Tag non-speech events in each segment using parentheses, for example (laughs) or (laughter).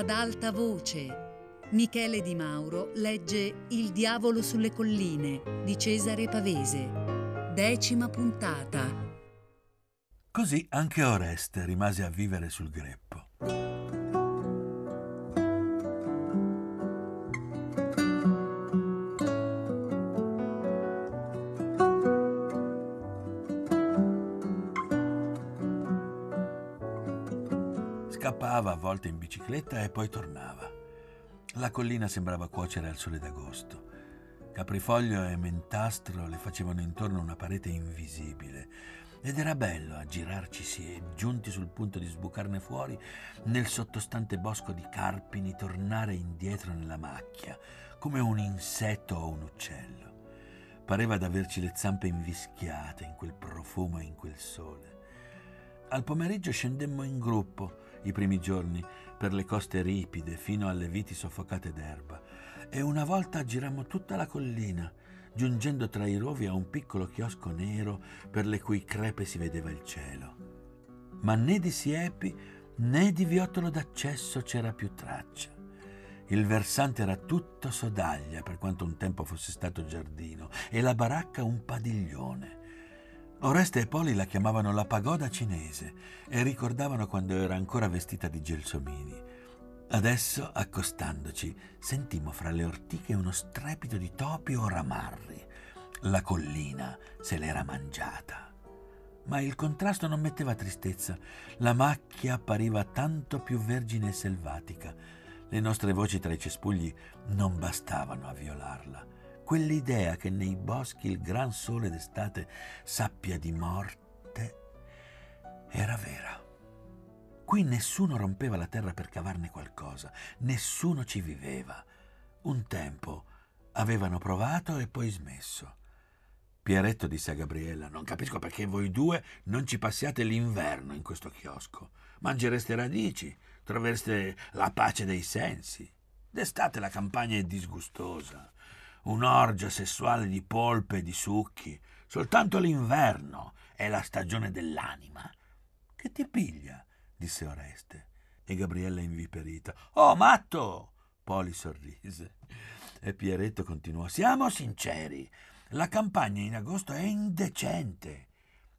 ad alta voce. Michele Di Mauro legge Il diavolo sulle colline di Cesare Pavese. Decima puntata. Così anche Oreste rimase a vivere sul greppo. Scappava a volte in bicicletta e poi tornava. La collina sembrava cuocere al sole d'agosto. Caprifoglio e mentastro le facevano intorno una parete invisibile ed era bello aggirarcisi e, giunti sul punto di sbucarne fuori, nel sottostante bosco di carpini tornare indietro nella macchia, come un insetto o un uccello. Pareva d'averci le zampe invischiate in quel profumo e in quel sole. Al pomeriggio scendemmo in gruppo, i primi giorni, per le coste ripide fino alle viti soffocate d'erba, e una volta girammo tutta la collina, giungendo tra i rovi a un piccolo chiosco nero per le cui crepe si vedeva il cielo. Ma né di siepi né di viottolo d'accesso c'era più traccia. Il versante era tutto sodaglia, per quanto un tempo fosse stato giardino, e la baracca un padiglione. Oreste e Poli la chiamavano la pagoda cinese e ricordavano quando era ancora vestita di gelsomini. Adesso, accostandoci, sentimmo fra le ortiche uno strepito di topi o ramarri. La collina se l'era mangiata. Ma il contrasto non metteva tristezza. La macchia appariva tanto più vergine e selvatica. Le nostre voci tra i cespugli non bastavano a violarla. Quell'idea che nei boschi il gran sole d'estate sappia di morte era vera. Qui nessuno rompeva la terra per cavarne qualcosa, nessuno ci viveva. Un tempo avevano provato e poi smesso. Pieretto disse a Gabriella: Non capisco perché voi due non ci passiate l'inverno in questo chiosco. Mangereste radici, trovereste la pace dei sensi. D'estate la campagna è disgustosa, un'orgia sessuale di polpe e di succhi. Soltanto l'inverno è la stagione dell'anima. Che ti piglia? disse Oreste. E Gabriella inviperita. Oh, matto! Poli sorrise. E Pieretto continuò. Siamo sinceri. La campagna in agosto è indecente.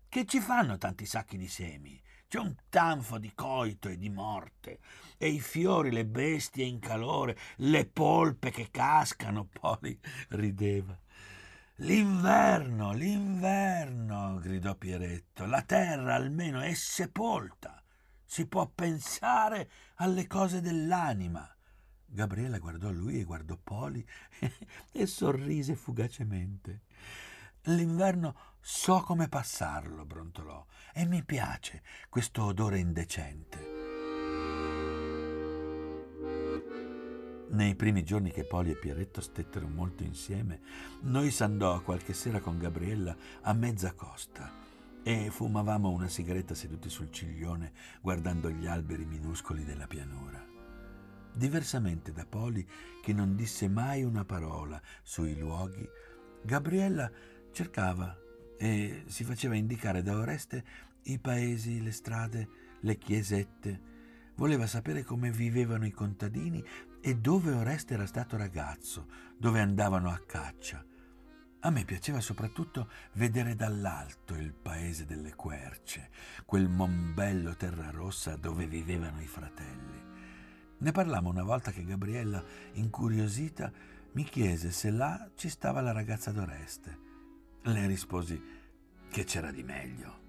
Che ci fanno tanti sacchi di semi? C'è un tanfo di coito e di morte, e i fiori, le bestie in calore, le polpe che cascano. (laughs) Poli rideva. L'inverno, l'inverno, gridò Pieretto. La terra almeno è sepolta si può pensare alle cose dell'anima. Gabriella guardò lui e guardò Poli (laughs) e sorrise fugacemente. L'inverno so come passarlo, brontolò, e mi piace questo odore indecente. Nei primi giorni che Poli e Pieretto stettero molto insieme, noi s'andò qualche sera con Gabriella a mezza costa e fumavamo una sigaretta seduti sul ciglione guardando gli alberi minuscoli della pianura. Diversamente da Poli, che non disse mai una parola sui luoghi, Gabriella cercava e si faceva indicare da Oreste i paesi, le strade, le chiesette. Voleva sapere come vivevano i contadini e dove Oreste era stato ragazzo, dove andavano a caccia. A me piaceva soprattutto vedere dall'alto il paese delle querce, quel mombello terra rossa dove vivevano i fratelli. Ne parlammo una volta che Gabriella, incuriosita, mi chiese se là ci stava la ragazza d'Oreste. Le risposi che c'era di meglio.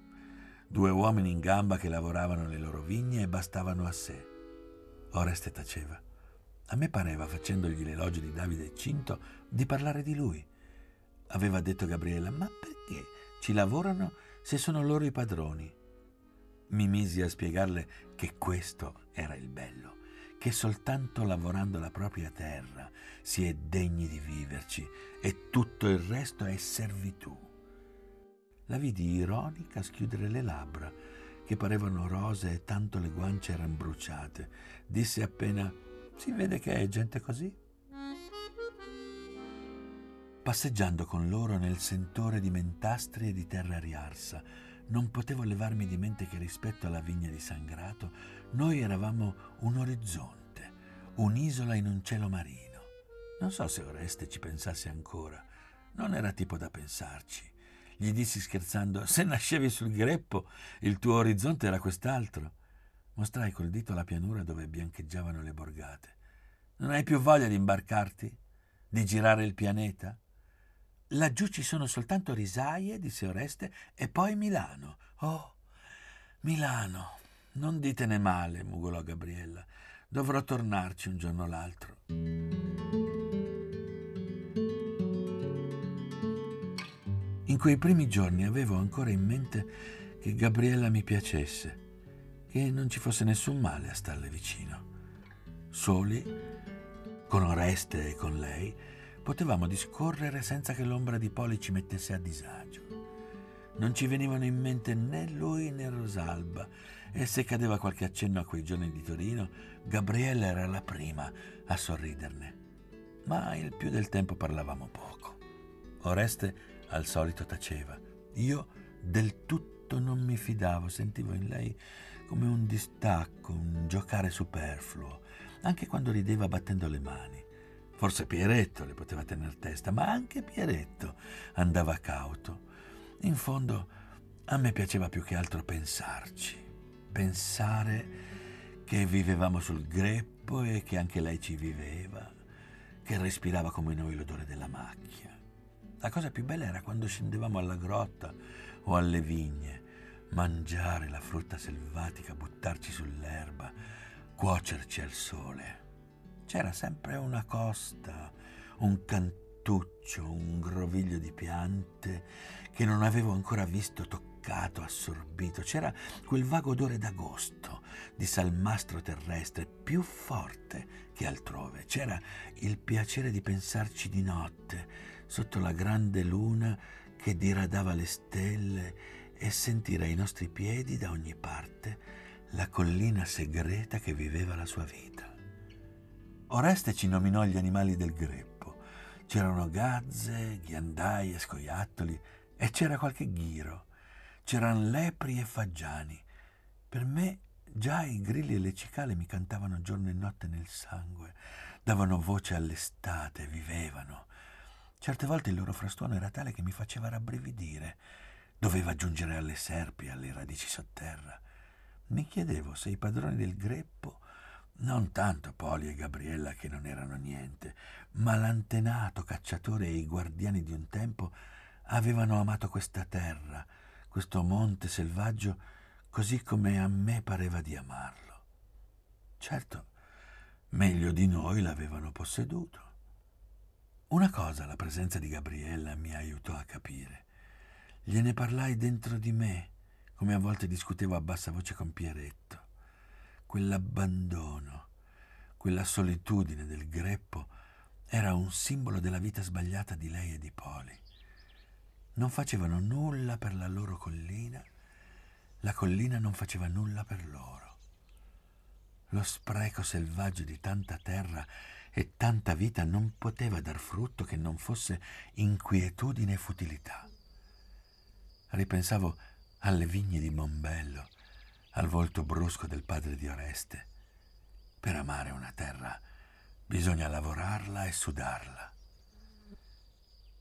Due uomini in gamba che lavoravano le loro vigne e bastavano a sé. Oreste taceva. A me pareva, facendogli l'elogio di Davide Cinto, di parlare di lui aveva detto Gabriella, ma perché ci lavorano se sono loro i padroni? Mi misi a spiegarle che questo era il bello, che soltanto lavorando la propria terra si è degni di viverci e tutto il resto è servitù. La vidi ironica schiudere le labbra, che parevano rose e tanto le guance erano bruciate. Disse appena: Si vede che è gente così? Passeggiando con loro nel sentore di mentastri e di terra riarsa, non potevo levarmi di mente che rispetto alla vigna di Sangrato noi eravamo un orizzonte, un'isola in un cielo marino. Non so se Oreste ci pensasse ancora. Non era tipo da pensarci. Gli dissi scherzando: Se nascevi sul greppo, il tuo orizzonte era quest'altro. Mostrai col dito la pianura dove biancheggiavano le borgate. Non hai più voglia di imbarcarti? Di girare il pianeta? Laggiù ci sono soltanto risaie, disse Oreste, e poi Milano. Oh, Milano. Non ditene male, mugolò Gabriella. Dovrò tornarci un giorno o l'altro. In quei primi giorni avevo ancora in mente che Gabriella mi piacesse, che non ci fosse nessun male a starle vicino. Soli, con Oreste e con lei, potevamo discorrere senza che l'ombra di Poli ci mettesse a disagio. Non ci venivano in mente né lui né Rosalba e se cadeva qualche accenno a quei giorni di Torino, Gabriella era la prima a sorriderne. Ma il più del tempo parlavamo poco. Oreste al solito taceva. Io del tutto non mi fidavo, sentivo in lei come un distacco, un giocare superfluo, anche quando rideva battendo le mani. Forse Pieretto le poteva tener testa, ma anche Pieretto andava cauto. In fondo a me piaceva più che altro pensarci, pensare che vivevamo sul greppo e che anche lei ci viveva, che respirava come noi l'odore della macchia. La cosa più bella era quando scendevamo alla grotta o alle vigne, mangiare la frutta selvatica, buttarci sull'erba, cuocerci al sole. C'era sempre una costa, un cantuccio, un groviglio di piante che non avevo ancora visto, toccato, assorbito. C'era quel vago odore d'agosto, di salmastro terrestre, più forte che altrove. C'era il piacere di pensarci di notte, sotto la grande luna che diradava le stelle e sentire ai nostri piedi da ogni parte la collina segreta che viveva la sua vita. Oreste ci nominò gli animali del greppo. C'erano gazze, ghiandai e scoiattoli e c'era qualche ghiro. C'erano lepri e faggiani. Per me già i grilli e le cicale mi cantavano giorno e notte nel sangue, davano voce all'estate, vivevano. Certe volte il loro frastuono era tale che mi faceva rabbrividire. Doveva giungere alle serpi, alle radici sotterra. Mi chiedevo se i padroni del greppo, non tanto Poli e Gabriella che non erano niente, ma l'antenato cacciatore e i guardiani di un tempo avevano amato questa terra, questo monte selvaggio, così come a me pareva di amarlo. Certo, meglio di noi l'avevano posseduto. Una cosa la presenza di Gabriella mi aiutò a capire. Gliene parlai dentro di me, come a volte discutevo a bassa voce con Pieretto. Quell'abbandono, quella solitudine del greppo era un simbolo della vita sbagliata di lei e di Poli. Non facevano nulla per la loro collina, la collina non faceva nulla per loro. Lo spreco selvaggio di tanta terra e tanta vita non poteva dar frutto che non fosse inquietudine e futilità. Ripensavo alle vigne di Mombello, al volto brusco del padre di Oreste. Per amare una terra bisogna lavorarla e sudarla.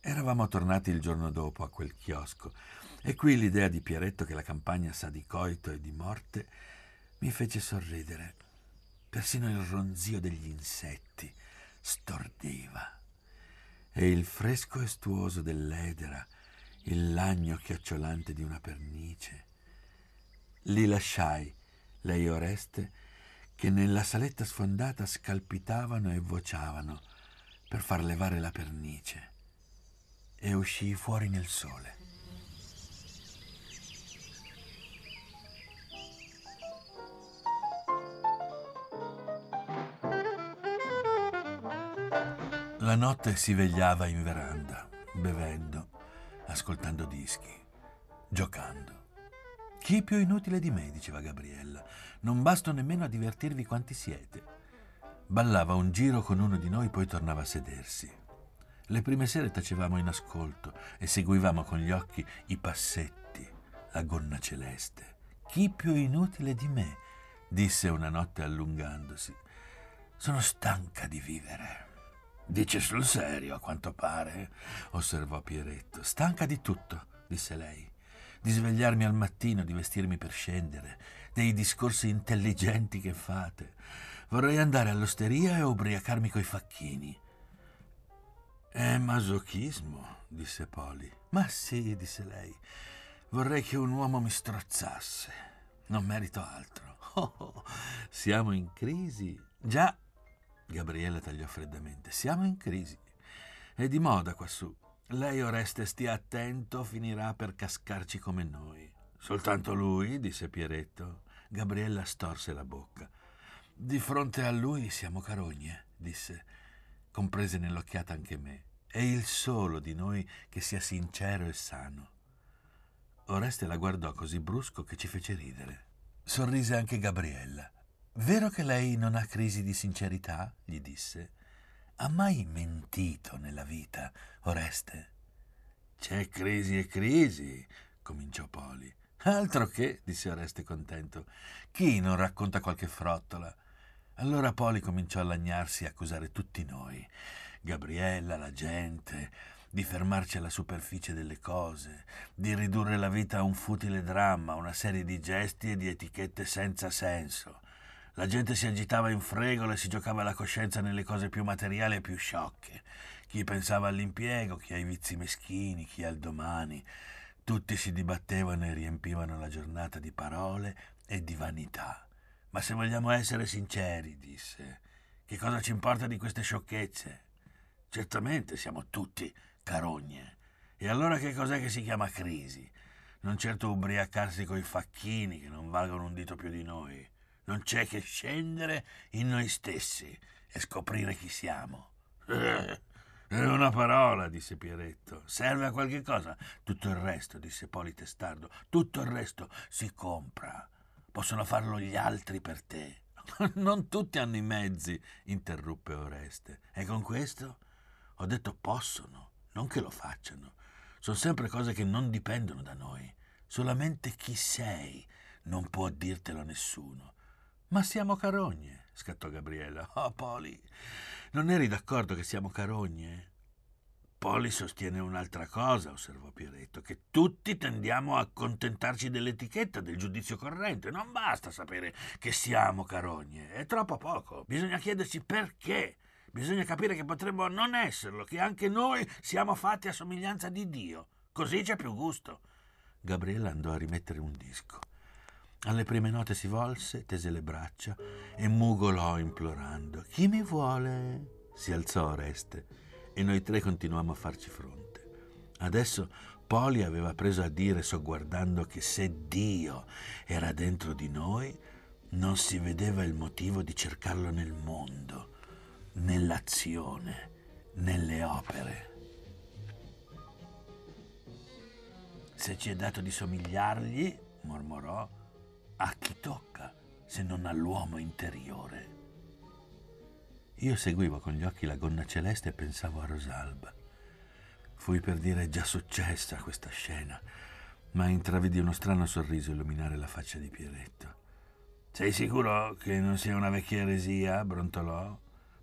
Eravamo tornati il giorno dopo a quel chiosco e qui l'idea di Pieretto che la campagna sa di coito e di morte mi fece sorridere. Persino il ronzio degli insetti stordiva e il fresco estuoso dell'edera, il lagno chiocciolante di una pernice. Li lasciai, lei Oreste, che nella saletta sfondata scalpitavano e vociavano per far levare la pernice e uscii fuori nel sole. La notte si vegliava in veranda, bevendo, ascoltando dischi, giocando. Chi più inutile di me, diceva Gabriella. Non basto nemmeno a divertirvi quanti siete. Ballava un giro con uno di noi, poi tornava a sedersi. Le prime sere tacevamo in ascolto e seguivamo con gli occhi i passetti, la gonna celeste. Chi più inutile di me, disse una notte allungandosi. Sono stanca di vivere. Dice sul serio, a quanto pare, osservò Pieretto. Stanca di tutto, disse lei. Di svegliarmi al mattino, di vestirmi per scendere, dei discorsi intelligenti che fate. Vorrei andare all'osteria e ubriacarmi coi facchini. È masochismo, disse Poli. Ma sì, disse lei. Vorrei che un uomo mi strozzasse. Non merito altro. (laughs) Oh, oh, siamo in crisi. Già, Gabriele tagliò freddamente. Siamo in crisi. È di moda quassù. Lei, Oreste, stia attento, finirà per cascarci come noi. Soltanto lui, disse Pieretto. Gabriella storse la bocca. Di fronte a lui siamo carogne, disse. Comprese nell'occhiata anche me. È il solo di noi che sia sincero e sano. Oreste la guardò così brusco che ci fece ridere. Sorrise anche Gabriella. Vero che lei non ha crisi di sincerità? gli disse. Ha mai mentito nella vita, Oreste? C'è crisi e crisi, cominciò Poli. Altro che, disse Oreste contento. Chi non racconta qualche frottola? Allora Poli cominciò a lagnarsi e accusare tutti noi. Gabriella, la gente, di fermarci alla superficie delle cose, di ridurre la vita a un futile dramma, una serie di gesti e di etichette senza senso. La gente si agitava in fregolo e si giocava la coscienza nelle cose più materiali e più sciocche. Chi pensava all'impiego, chi ai vizi meschini, chi al domani. Tutti si dibattevano e riempivano la giornata di parole e di vanità. Ma se vogliamo essere sinceri, disse, che cosa ci importa di queste sciocchezze? Certamente siamo tutti carogne. E allora che cos'è che si chiama crisi? Non certo ubriacarsi coi facchini che non valgono un dito più di noi. Non c'è che scendere in noi stessi e scoprire chi siamo. (laughs) Una parola, disse Pieretto. Serve a qualche cosa? Tutto il resto, disse Poli Testardo, tutto il resto si compra. Possono farlo gli altri per te. (laughs) Non tutti hanno i mezzi, interruppe Oreste. E con questo? Ho detto possono, non che lo facciano. Sono sempre cose che non dipendono da noi. Solamente chi sei non può dirtelo nessuno. Ma siamo carogne, scattò Gabriella. Oh, Poli, non eri d'accordo che siamo carogne? Poli sostiene un'altra cosa, osservò Pieretto, che tutti tendiamo a accontentarci dell'etichetta, del giudizio corrente. Non basta sapere che siamo carogne, è troppo poco. Bisogna chiedersi perché. Bisogna capire che potremmo non esserlo, che anche noi siamo fatti a somiglianza di Dio. Così c'è più gusto. Gabriella andò a rimettere un disco. Alle prime note si volse, tese le braccia e mugolò implorando. Chi mi vuole? Si alzò Oreste e noi tre continuammo a farci fronte. Adesso Poli aveva preso a dire, sogguardando, che se Dio era dentro di noi, non si vedeva il motivo di cercarlo nel mondo, nell'azione, nelle opere. Se ci è dato di somigliargli, mormorò, a chi tocca se non all'uomo interiore? Io seguivo con gli occhi la gonna celeste e pensavo a Rosalba. Fui per dire già successa questa scena, ma intravidi uno strano sorriso illuminare la faccia di Pieretto. Sei sicuro che non sia una vecchia eresia? brontolò.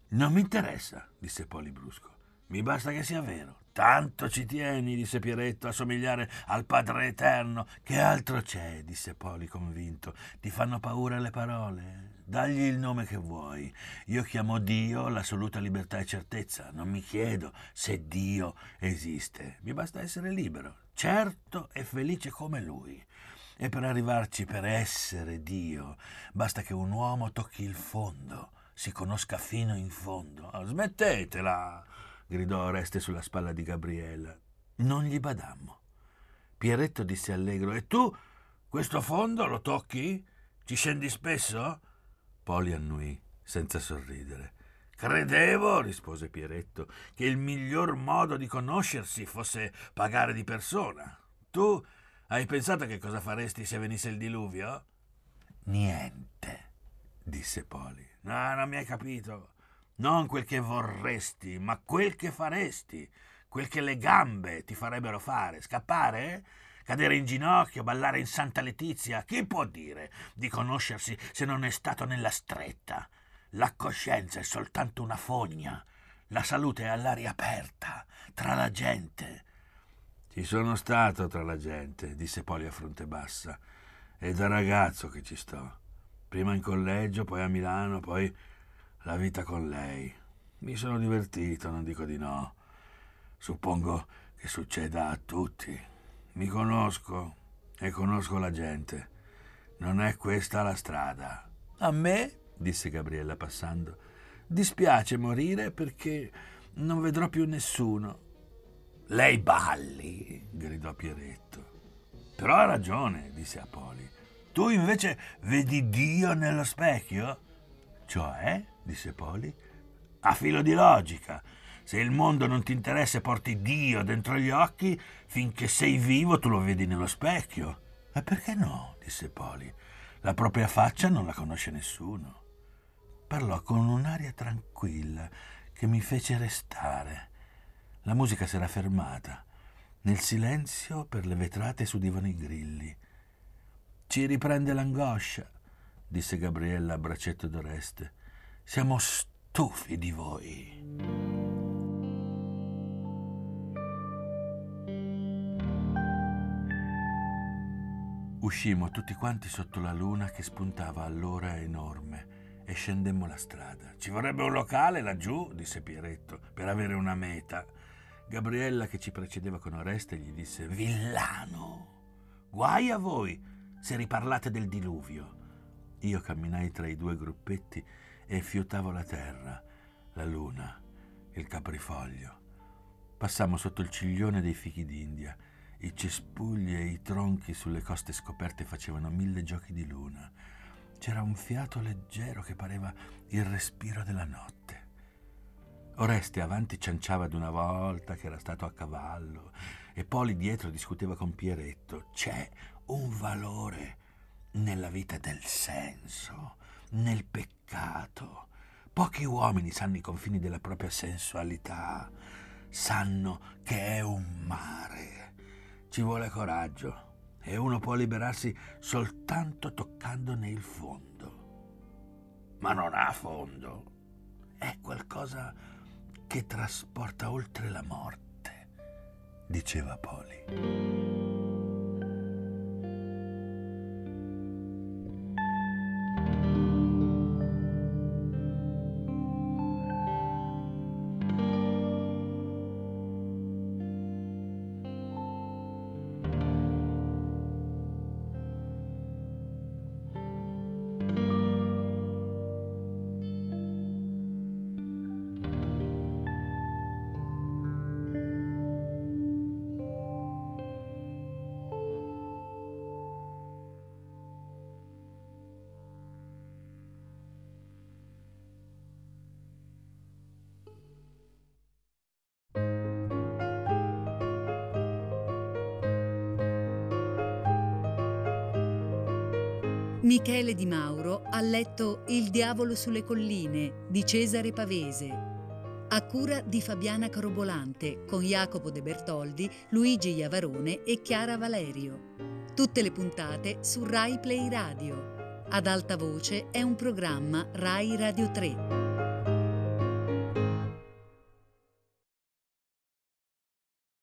Non mi interessa, disse Poli brusco. Mi basta che sia vero. Tanto ci tieni, disse Pieretto, a somigliare al Padre Eterno. Che altro c'è? disse Poli convinto. Ti fanno paura le parole? Dagli il nome che vuoi. Io chiamo Dio l'assoluta libertà e certezza. Non mi chiedo se Dio esiste. Mi basta essere libero, certo e felice come Lui. E per arrivarci, per essere Dio, basta che un uomo tocchi il fondo, si conosca fino in fondo. smettetela! Gridò Oreste sulla spalla di Gabriella. Non gli badammo. Pieretto disse allegro: E tu questo fondo lo tocchi? Ci scendi spesso? Poli annui, senza sorridere. Credevo, rispose Pieretto, che il miglior modo di conoscersi fosse pagare di persona. Tu hai pensato che cosa faresti se venisse il diluvio? Niente, disse Poli. No, non mi hai capito non quel che vorresti, ma quel che faresti, quel che le gambe ti farebbero fare. Scappare? Cadere in ginocchio, ballare in Santa Letizia? Chi può dire di conoscersi se non è stato nella stretta? La coscienza è soltanto una fogna. La salute è all'aria aperta, tra la gente. Ci sono stato tra la gente, disse Poli a fronte bassa. È da ragazzo che ci sto. Prima in collegio, poi a Milano, poi la vita con lei. Mi sono divertito, non dico di no. Suppongo che succeda a tutti. Mi conosco e conosco la gente. Non è questa la strada. A me, disse Gabriella passando, dispiace morire perché non vedrò più nessuno. Lei balli, gridò Pieretto. Però ha ragione, disse Apoli. Tu invece vedi Dio nello specchio? Cioè, disse Poli, a filo di logica. Se il mondo non ti interessa porti Dio dentro gli occhi, finché sei vivo tu lo vedi nello specchio. Ma perché no? disse Poli. La propria faccia non la conosce nessuno. Parlò con un'aria tranquilla che mi fece restare. La musica s'era fermata. Nel silenzio per le vetrate s'udivano i grilli. Ci riprende l'angoscia, disse Gabriella a braccetto d'Oreste. Siamo stufi di voi. Uscimmo tutti quanti sotto la luna che spuntava allora enorme e scendemmo la strada. Ci vorrebbe un locale laggiù, disse Pieretto, per avere una meta. Gabriella, che ci precedeva con Oreste, gli disse: Villano! Guai a voi se riparlate del diluvio. Io camminai tra i due gruppetti e fiutavo la terra, la luna, il caprifoglio. Passammo sotto il ciglione dei fichi d'India i cespugli e i tronchi sulle coste scoperte facevano mille giochi di luna. C'era un fiato leggero che pareva il respiro della notte. Oreste avanti cianciava d'una volta che era stato a cavallo e Poli dietro discuteva con Pieretto. C'è un valore nella vita del senso, nel peccato. Pochi uomini sanno i confini della propria sensualità, sanno che è un mare ci vuole coraggio e uno può liberarsi soltanto toccandone il fondo. Ma non ha fondo. È qualcosa che trasporta oltre la morte, diceva Poli. Michele Di Mauro ha letto Il diavolo sulle colline di Cesare Pavese, a cura di Fabiana Carobolante con Jacopo De Bertoldi, Luigi Iavarone e Chiara Valerio. Tutte le puntate su Rai Play Radio. Ad alta voce è un programma Rai Radio 3.